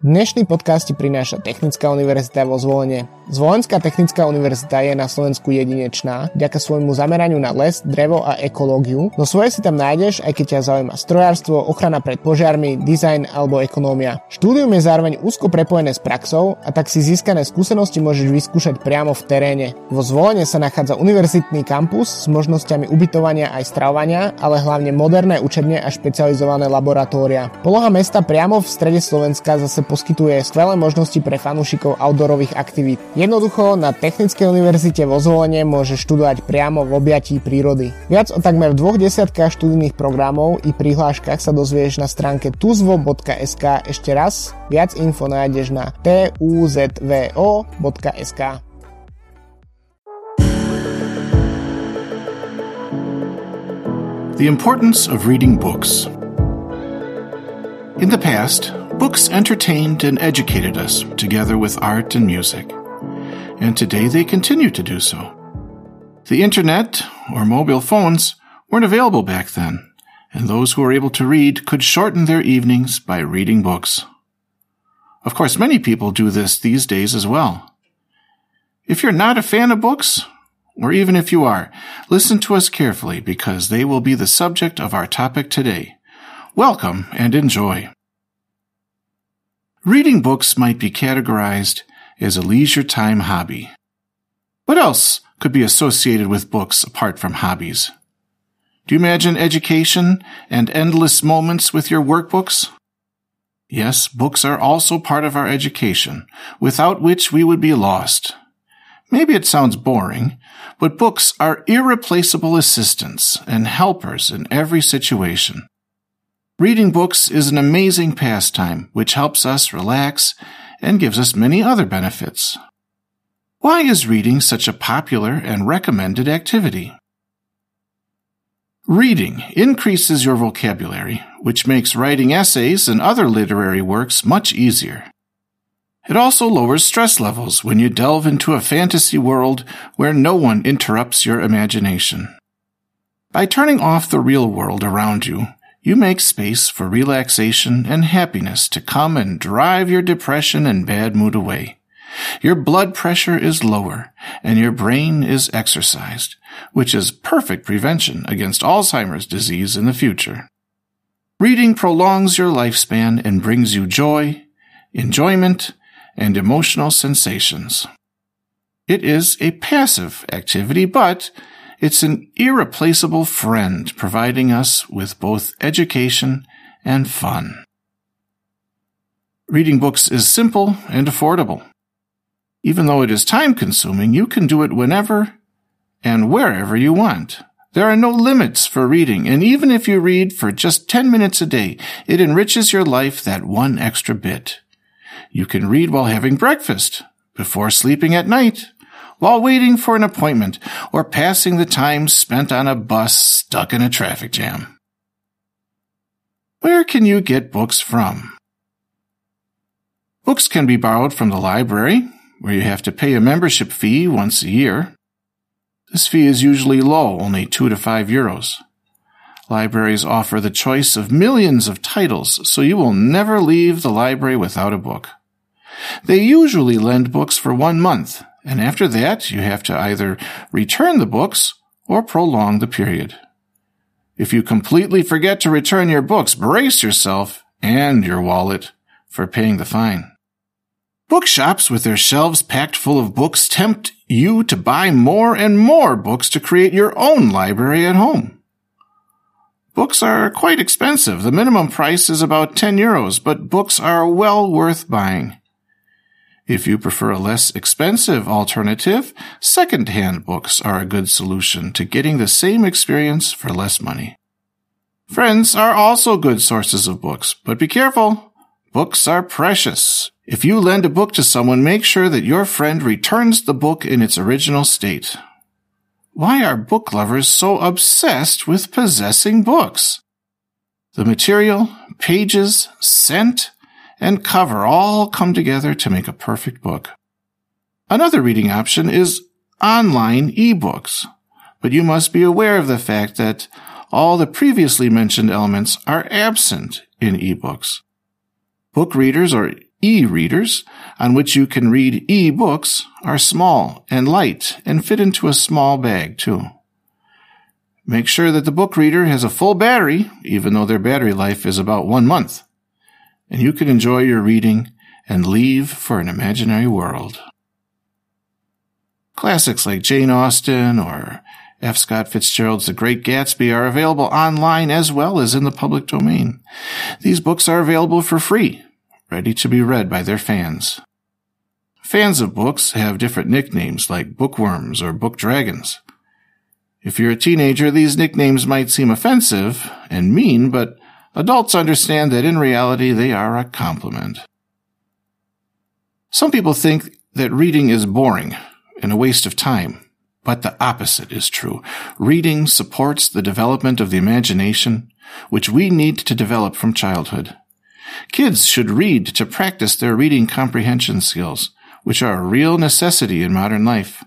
Dnešný podcast ti prináša Technická univerzita vo Zvolenie. Zvolenská technická univerzita je na Slovensku jedinečná, vďaka svojmu zameraniu na les, drevo a ekológiu, no svoje si tam nájdeš, aj keď ťa zaujíma strojárstvo, ochrana pred požiarmi, dizajn alebo ekonómia. Štúdium je zároveň úzko prepojené s praxou a tak si získané skúsenosti môžeš vyskúšať priamo v teréne. Vo Zvolenie sa nachádza univerzitný kampus s možnosťami ubytovania aj stravovania, ale hlavne moderné učebne a špecializované laboratória. Poloha mesta priamo v strede Slovenska zase poskytuje skvelé možnosti pre fanúšikov outdoorových aktivít. Jednoducho na Technickej univerzite vo Zvolenie môže študovať priamo v objatí prírody. Viac o takmer dvoch desiatkách študijných programov i prihláškach sa dozvieš na stránke tuzvo.sk ešte raz. Viac info nájdeš na tuzvo.sk. The importance of reading books. In the past, Books entertained and educated us, together with art and music. And today they continue to do so. The internet, or mobile phones, weren't available back then, and those who were able to read could shorten their evenings by reading books. Of course, many people do this these days as well. If you're not a fan of books, or even if you are, listen to us carefully because they will be the subject of our topic today. Welcome and enjoy. Reading books might be categorized as a leisure time hobby. What else could be associated with books apart from hobbies? Do you imagine education and endless moments with your workbooks? Yes, books are also part of our education, without which we would be lost. Maybe it sounds boring, but books are irreplaceable assistants and helpers in every situation. Reading books is an amazing pastime which helps us relax and gives us many other benefits. Why is reading such a popular and recommended activity? Reading increases your vocabulary, which makes writing essays and other literary works much easier. It also lowers stress levels when you delve into a fantasy world where no one interrupts your imagination. By turning off the real world around you, you make space for relaxation and happiness to come and drive your depression and bad mood away. Your blood pressure is lower and your brain is exercised, which is perfect prevention against Alzheimer's disease in the future. Reading prolongs your lifespan and brings you joy, enjoyment, and emotional sensations. It is a passive activity, but it's an irreplaceable friend providing us with both education and fun. Reading books is simple and affordable. Even though it is time consuming, you can do it whenever and wherever you want. There are no limits for reading, and even if you read for just 10 minutes a day, it enriches your life that one extra bit. You can read while having breakfast, before sleeping at night, while waiting for an appointment or passing the time spent on a bus stuck in a traffic jam. Where can you get books from? Books can be borrowed from the library, where you have to pay a membership fee once a year. This fee is usually low, only 2 to 5 euros. Libraries offer the choice of millions of titles, so you will never leave the library without a book. They usually lend books for one month, and after that you have to either return the books or prolong the period. If you completely forget to return your books, brace yourself and your wallet for paying the fine. Bookshops with their shelves packed full of books tempt you to buy more and more books to create your own library at home. Books are quite expensive. The minimum price is about 10 euros, but books are well worth buying. If you prefer a less expensive alternative, second-hand books are a good solution to getting the same experience for less money. Friends are also good sources of books, but be careful. Books are precious. If you lend a book to someone, make sure that your friend returns the book in its original state. Why are book lovers so obsessed with possessing books? The material, pages, scent, and cover all come together to make a perfect book. Another reading option is online ebooks, but you must be aware of the fact that all the previously mentioned elements are absent in ebooks. Book readers or E-readers, on which you can read e-books, are small and light and fit into a small bag too. Make sure that the book reader has a full battery, even though their battery life is about one month. And you can enjoy your reading and leave for an imaginary world. Classics like Jane Austen or F. Scott Fitzgerald's The Great Gatsby are available online as well as in the public domain. These books are available for free, ready to be read by their fans. Fans of books have different nicknames like bookworms or book dragons. If you're a teenager, these nicknames might seem offensive and mean, but adults understand that in reality they are a compliment. Some people think that reading is boring and a waste of time, but the opposite is true. Reading supports the development of the imagination, which we need to develop from childhood. Kids should read to practice their reading comprehension skills, which are a real necessity in modern life.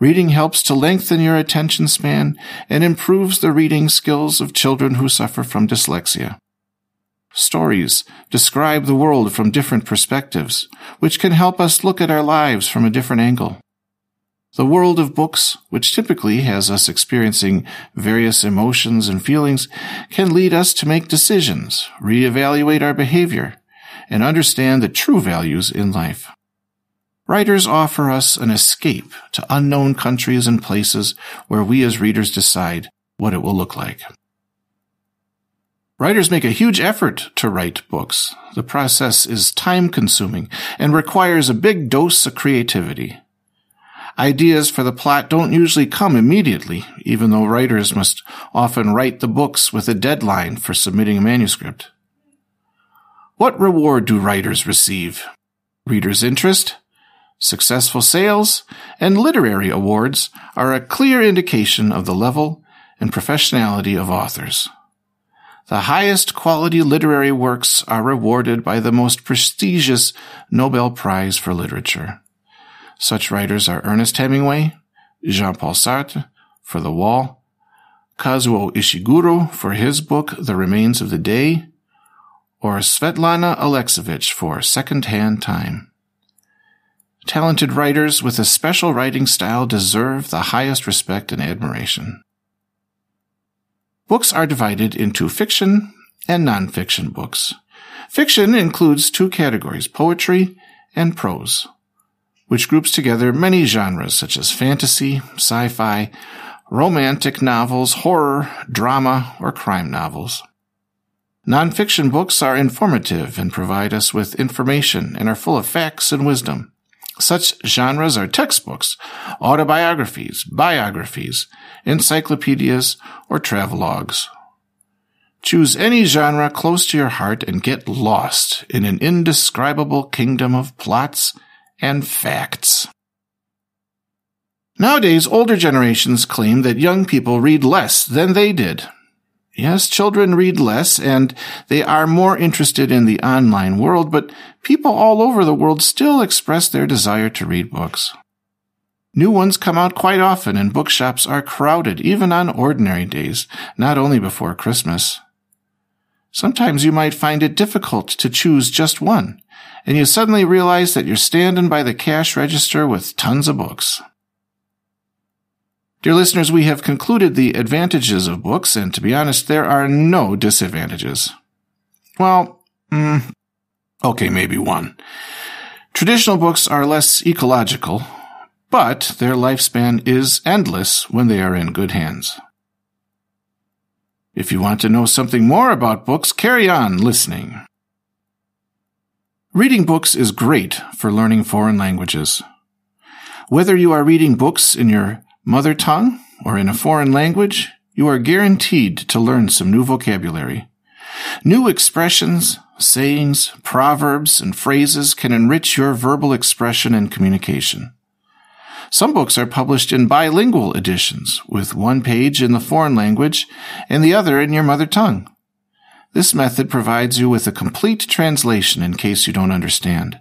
Reading helps to lengthen your attention span and improves the reading skills of children who suffer from dyslexia. Stories describe the world from different perspectives, which can help us look at our lives from a different angle. The world of books, which typically has us experiencing various emotions and feelings, can lead us to make decisions, reevaluate our behavior, and understand the true values in life. Writers offer us an escape to unknown countries and places where we as readers decide what it will look like. Writers make a huge effort to write books. The process is time consuming and requires a big dose of creativity. Ideas for the plot don't usually come immediately, even though writers must often write the books with a deadline for submitting a manuscript. What reward do writers receive? Readers' interest? Successful sales and literary awards are a clear indication of the level and professionality of authors. The highest quality literary works are rewarded by the most prestigious Nobel Prize for Literature. Such writers are Ernest Hemingway, Jean-Paul Sartre for The Wall, Kazuo Ishiguro for his book The Remains of the Day, or Svetlana Alexievich for Second Hand Time. Talented writers with a special writing style deserve the highest respect and admiration. Books are divided into fiction and nonfiction books. Fiction includes two categories, poetry and prose, which groups together many genres such as fantasy, sci-fi, romantic novels, horror, drama, or crime novels. Nonfiction books are informative and provide us with information and are full of facts and wisdom. Such genres are textbooks, autobiographies, biographies, encyclopedias, or travelogues. Choose any genre close to your heart and get lost in an indescribable kingdom of plots and facts. Nowadays, older generations claim that young people read less than they did. Yes, children read less and they are more interested in the online world, but people all over the world still express their desire to read books. New ones come out quite often and bookshops are crowded even on ordinary days, not only before Christmas. Sometimes you might find it difficult to choose just one, and you suddenly realize that you're standing by the cash register with tons of books. Dear listeners, we have concluded the advantages of books, and to be honest, there are no disadvantages. Well, mm, okay, maybe one. Traditional books are less ecological, but their lifespan is endless when they are in good hands. If you want to know something more about books, carry on listening. Reading books is great for learning foreign languages. Whether you are reading books in your mother tongue or in a foreign language, you are guaranteed to learn some new vocabulary. New expressions, sayings, proverbs, and phrases can enrich your verbal expression and communication. Some books are published in bilingual editions, with one page in the foreign language and the other in your mother tongue. This method provides you with a complete translation in case you don't understand.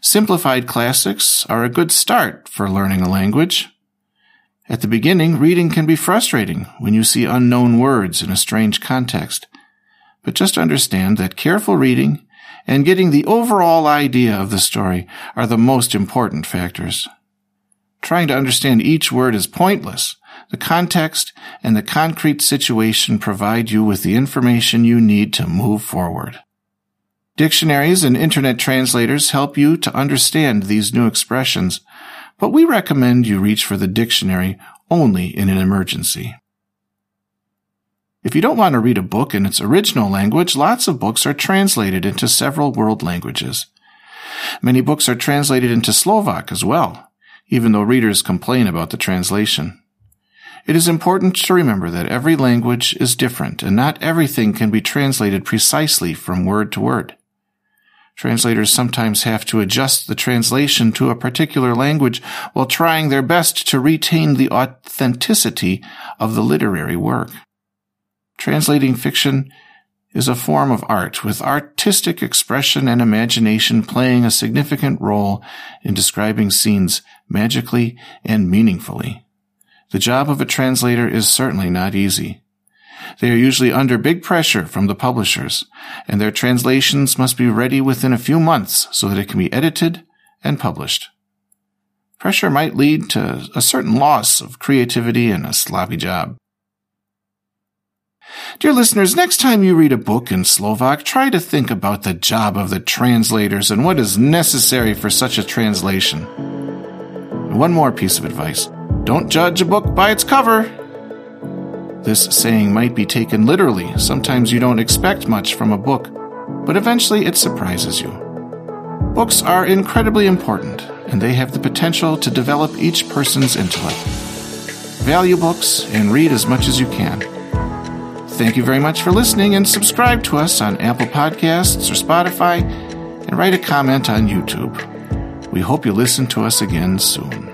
Simplified classics are a good start for learning a language. At the beginning, reading can be frustrating when you see unknown words in a strange context. But just understand that careful reading and getting the overall idea of the story are the most important factors. Trying to understand each word is pointless. The context and the concrete situation provide you with the information you need to move forward. Dictionaries and internet translators help you to understand these new expressions, but we recommend you reach for the dictionary only in an emergency. If you don't want to read a book in its original language, lots of books are translated into several world languages. Many books are translated into Slovak as well, even though readers complain about the translation. It is important to remember that every language is different and not everything can be translated precisely from word to word. Translators sometimes have to adjust the translation to a particular language while trying their best to retain the authenticity of the literary work. Translating fiction is a form of art with artistic expression and imagination playing a significant role in describing scenes magically and meaningfully. The job of a translator is certainly not easy. They are usually under big pressure from the publishers, and their translations must be ready within a few months so that it can be edited and published. Pressure might lead to a certain loss of creativity and a sloppy job. Dear listeners, next time you read a book in Slovak, try to think about the job of the translators and what is necessary for such a translation. one more piece of advice. Don't judge a book by its cover. This saying might be taken literally. Sometimes you don't expect much from a book, but eventually it surprises you. Books are incredibly important, and they have the potential to develop each person's intellect. Value books and read as much as you can. Thank you very much for listening and subscribe to us on Apple Podcasts or Spotify and write a comment on YouTube. We hope you listen to us again soon.